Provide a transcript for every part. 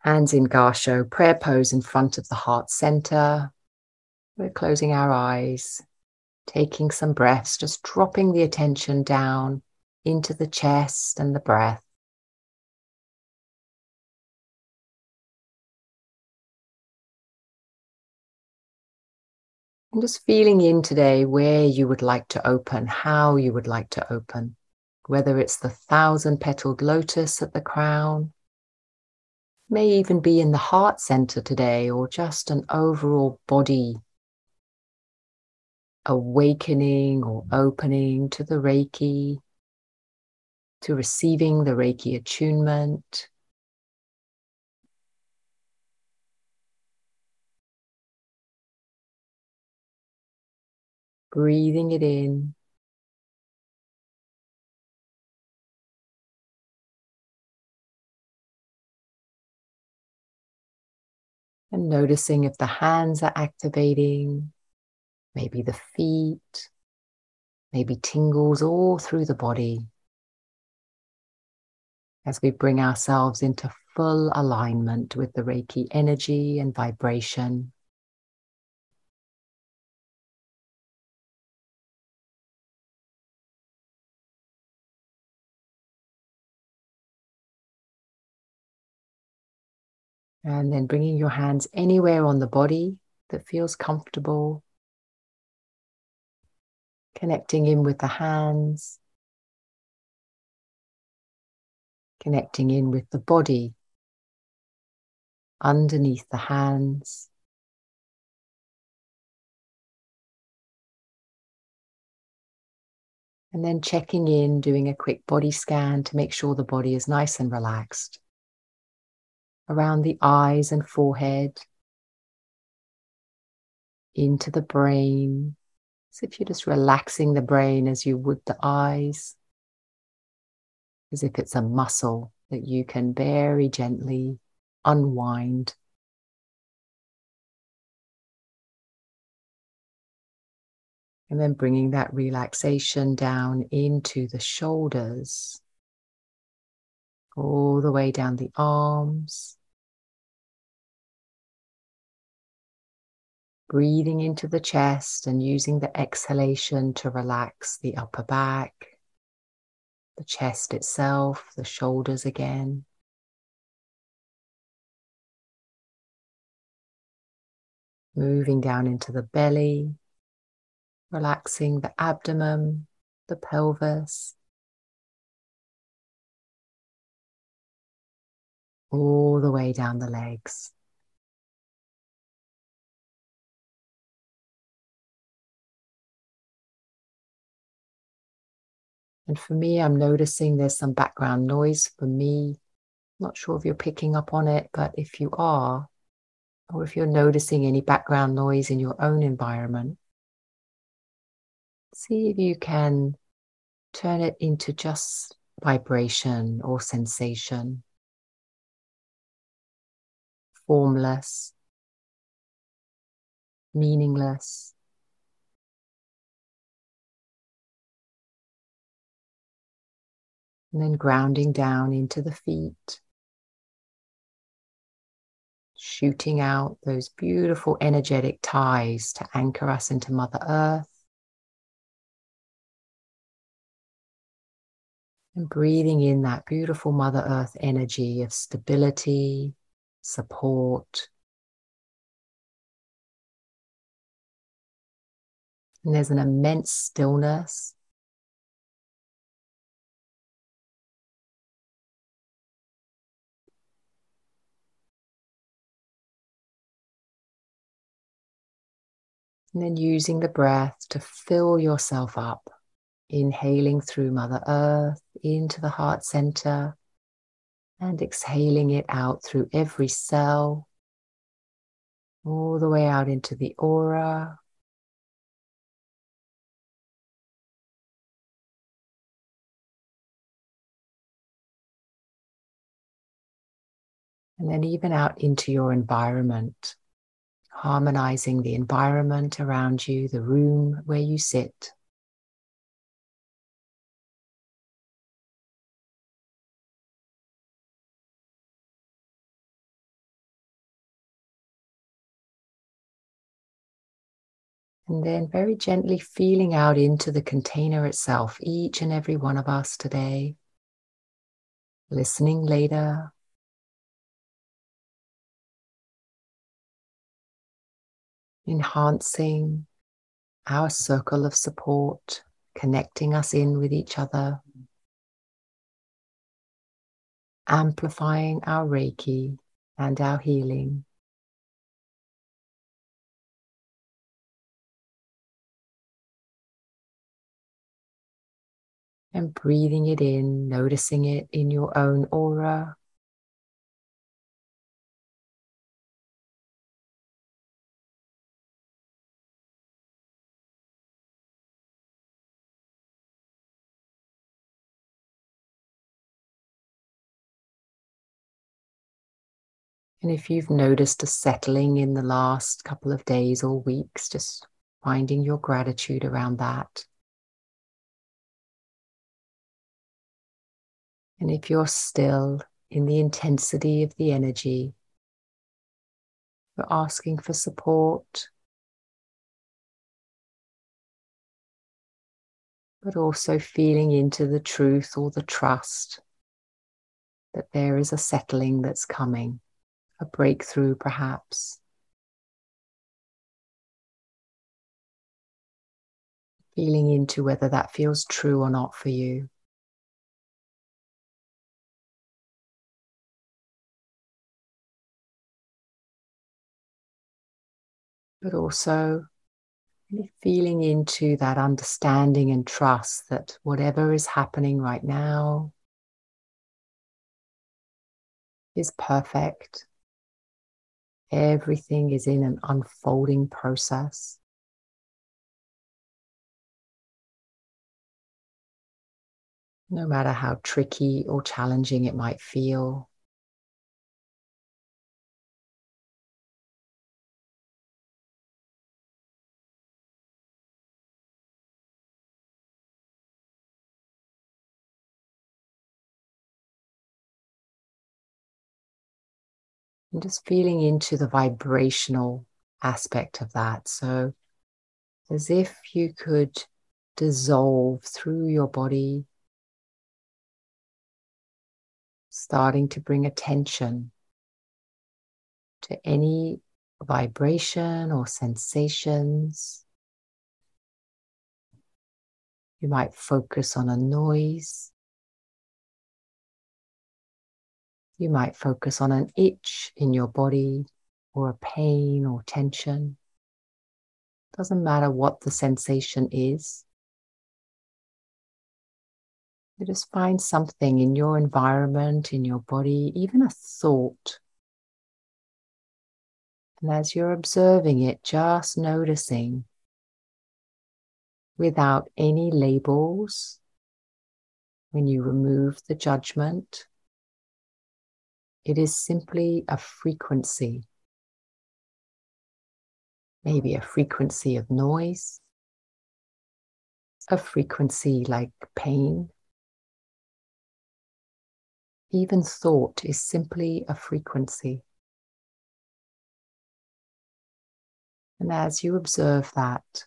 Hands in Gassho, prayer pose in front of the heart center. We're closing our eyes, taking some breaths, just dropping the attention down into the chest and the breath. And just feeling in today where you would like to open, how you would like to open, whether it's the thousand petaled lotus at the crown, may even be in the heart center today, or just an overall body awakening or opening to the Reiki, to receiving the Reiki attunement. breathing it in. And noticing if the hands are activating, maybe the feet, maybe tingles all through the body as we bring ourselves into full alignment with the Reiki energy and vibration. And then bringing your hands anywhere on the body that feels comfortable. Connecting in with the hands. Connecting in with the body underneath the hands. And then checking in, doing a quick body scan to make sure the body is nice and relaxed around the eyes and forehead, into the brain, as if you're just relaxing the brain as you would the eyes, as if it's a muscle that you can very gently unwind. And then bringing that relaxation down into the shoulders, all the way down the arms, breathing into the chest and using the exhalation to relax the upper back, the chest itself, the shoulders again. Moving down into the belly, relaxing the abdomen, the pelvis, all the way down the legs. And for me, I'm noticing there's some background noise for me. Not sure if you're picking up on it, but if you are, or if you're noticing any background noise in your own environment, see if you can turn it into just vibration or sensation, formless, meaningless. And then grounding down into the feet, shooting out those beautiful energetic ties to anchor us into Mother Earth. And breathing in that beautiful Mother Earth energy of stability, support. And there's an immense stillness And then using the breath to fill yourself up, inhaling through Mother Earth into the heart center and exhaling it out through every cell, all the way out into the aura. And then even out into your environment harmonizing the environment around you, the room where you sit. And then very gently feeling out into the container itself, each and every one of us today. Listening later, Enhancing our circle of support, connecting us in with each other, amplifying our Reiki and our healing. And breathing it in, noticing it in your own aura, And if you've noticed a settling in the last couple of days or weeks, just finding your gratitude around that. And if you're still in the intensity of the energy, you're asking for support, but also feeling into the truth or the trust that there is a settling that's coming a breakthrough, perhaps. Feeling into whether that feels true or not for you. But also really feeling into that understanding and trust that whatever is happening right now is perfect. Everything is in an unfolding process. No matter how tricky or challenging it might feel. Just feeling into the vibrational aspect of that. So, as if you could dissolve through your body, starting to bring attention to any vibration or sensations. You might focus on a noise. You might focus on an itch in your body or a pain or tension. Doesn't matter what the sensation is. You just find something in your environment, in your body, even a thought. And as you're observing it, just noticing without any labels, when you remove the judgment, it is simply a frequency. Maybe a frequency of noise, a frequency like pain. Even thought is simply a frequency. And as you observe that,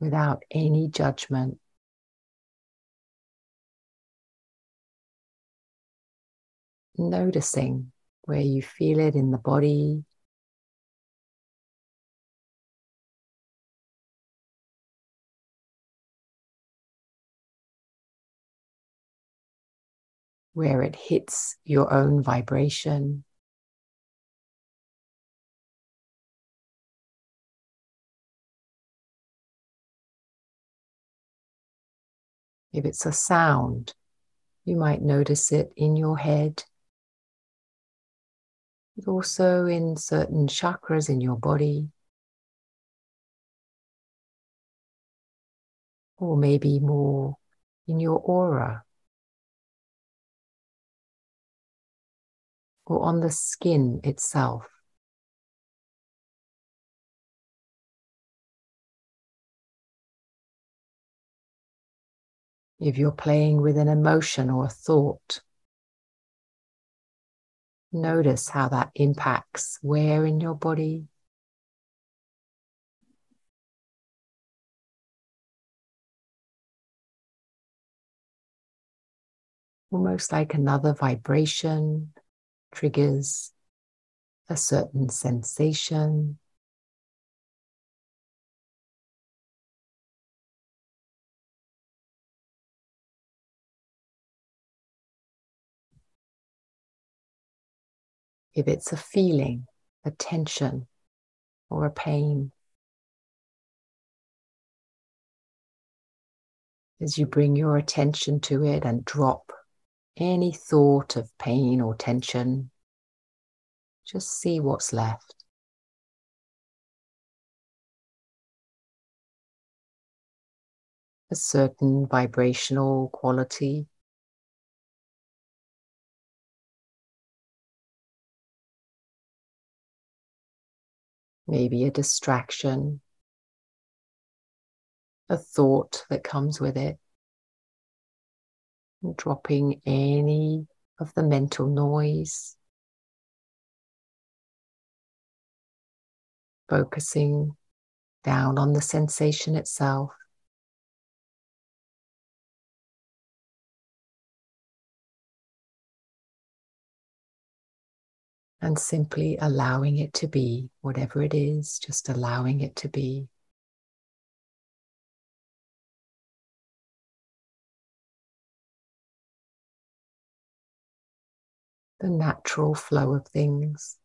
without any judgment, noticing where you feel it in the body. Where it hits your own vibration. If it's a sound, you might notice it in your head but also in certain chakras in your body. Or maybe more in your aura. Or on the skin itself. If you're playing with an emotion or a thought, Notice how that impacts where in your body. Almost like another vibration triggers a certain sensation. If it's a feeling, a tension, or a pain, as you bring your attention to it and drop any thought of pain or tension, just see what's left. A certain vibrational quality. Maybe a distraction. A thought that comes with it, dropping any of the mental noise, focusing down on the sensation itself. And simply allowing it to be, whatever it is, just allowing it to be. the natural flow of things.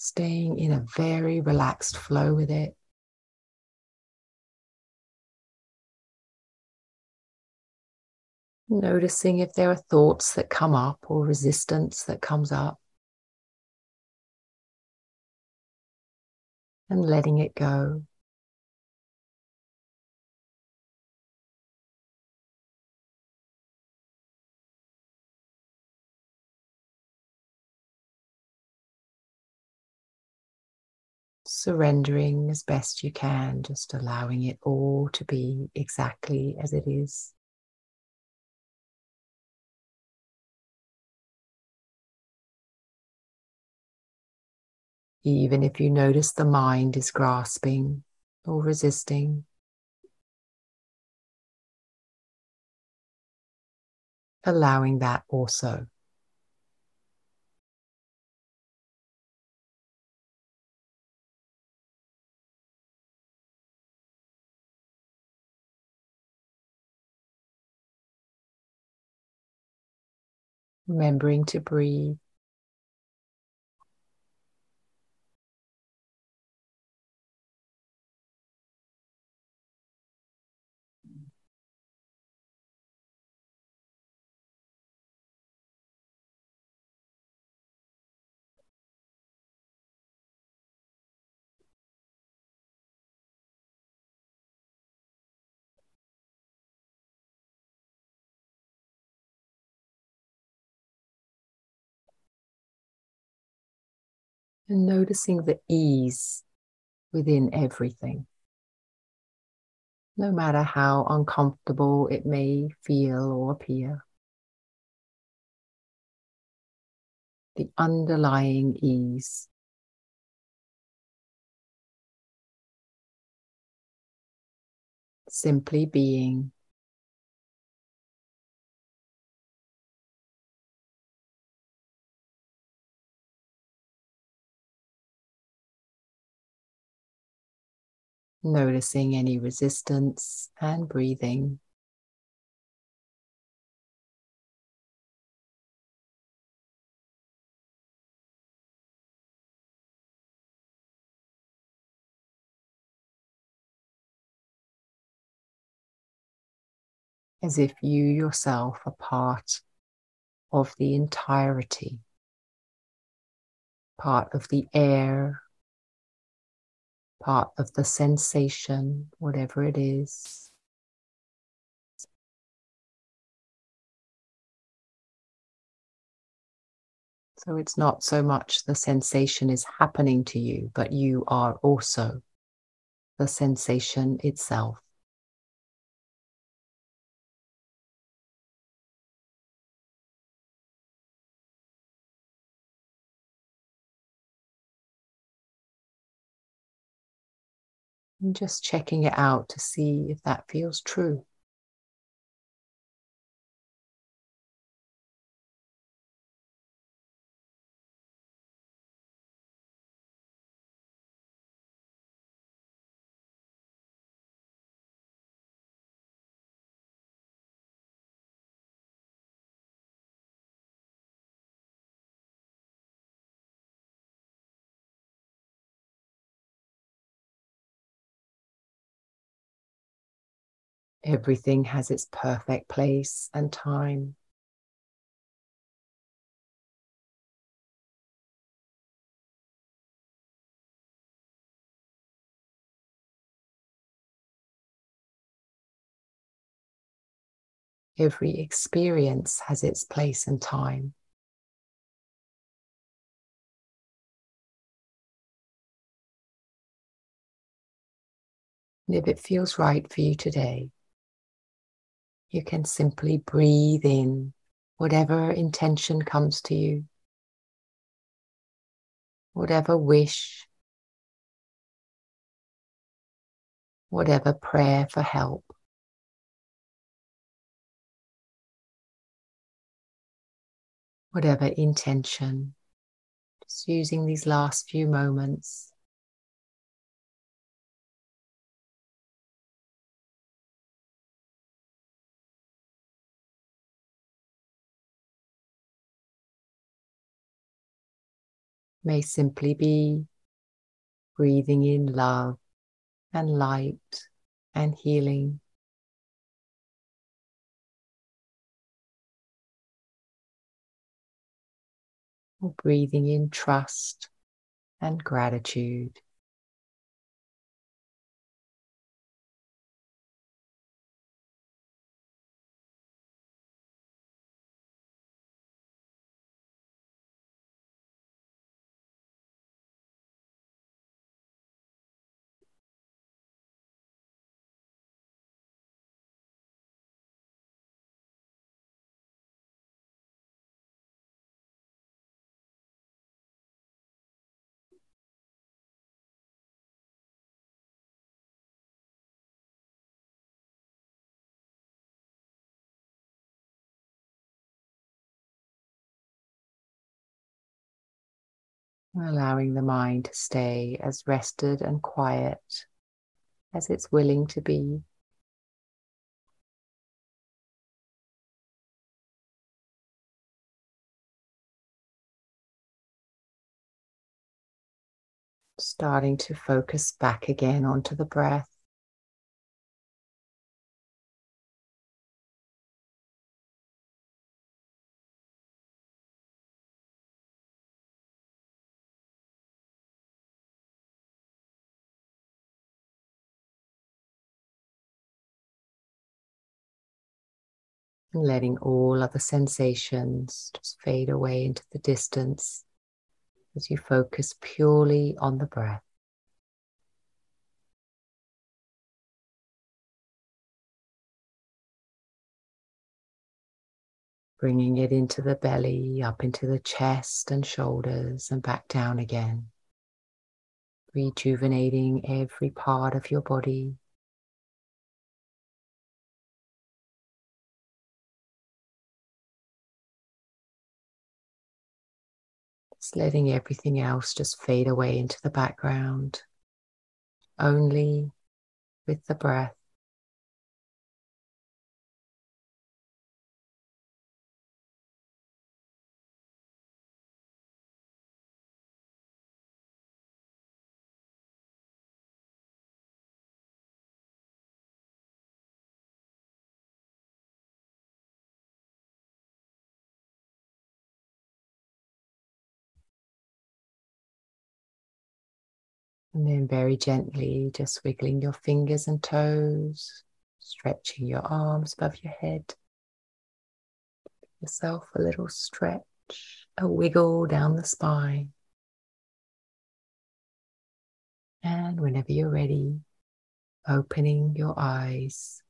Staying in a very relaxed flow with it. Noticing if there are thoughts that come up or resistance that comes up. and letting it go. Surrendering as best you can, just allowing it all to be exactly as it is. even if you notice the mind is grasping or resisting. Allowing that also. Remembering to breathe. And noticing the ease within everything. No matter how uncomfortable it may feel or appear, the underlying ease. Simply being noticing any resistance and breathing. As if you yourself are part of the entirety, part of the air part of the sensation, whatever it is. So it's not so much the sensation is happening to you, but you are also the sensation itself. And just checking it out to see if that feels true. Everything has its perfect place and time. Every experience has its place and time. And if it feels right for you today, you can simply breathe in whatever intention comes to you, whatever wish, whatever prayer for help. Whatever intention, just using these last few moments may simply be breathing in love and light and healing. Or breathing in trust and gratitude. Allowing the mind to stay as rested and quiet as it's willing to be. Starting to focus back again onto the breath. And letting all other sensations just fade away into the distance as you focus purely on the breath. Bringing it into the belly, up into the chest and shoulders, and back down again. Rejuvenating every part of your body Letting everything else just fade away into the background, only with the breath. And then very gently, just wiggling your fingers and toes, stretching your arms above your head. Give yourself a little stretch, a wiggle down the spine. And whenever you're ready, opening your eyes.